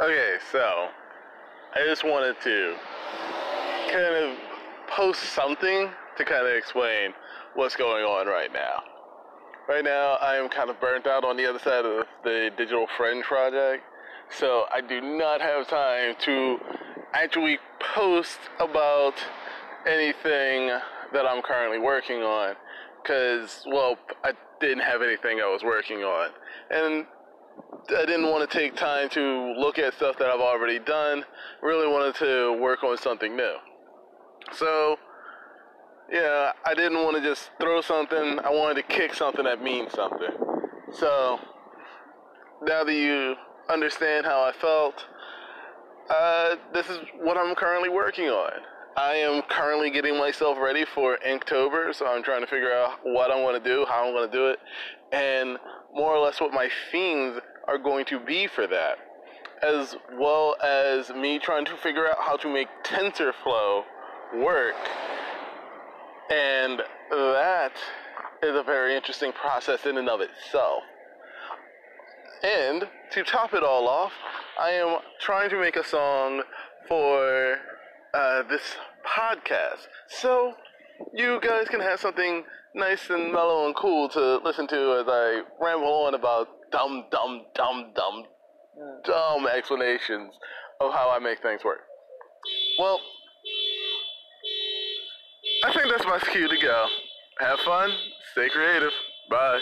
Okay, so I just wanted to kind of post something to kind of explain what's going on right now. Right now, I am kind of burnt out on the other side of the Digital Friend project, so I do not have time to actually post about anything that I'm currently working on because, well, I didn't have anything I was working on. And I didn't want to take time to look at stuff that I've already done. Really wanted to work on something new. So, yeah, I didn't want to just throw something. I wanted to kick something that means something. So, now that you understand how I felt, uh, this is what I'm currently working on. I am currently getting myself ready for Inktober, so I'm trying to figure out what I'm going to do, how I'm going to do it, and what my themes are going to be for that, as well as me trying to figure out how to make TensorFlow work. And that is a very interesting process in and of itself. And to top it all off, I am trying to make a song for uh, this podcast. So you guys can have something nice and mellow and cool to listen to as I ramble on about dumb, dumb, dumb, dumb, dumb explanations of how I make things work. Well, I think that's my cue to go. Have fun, stay creative. Bye.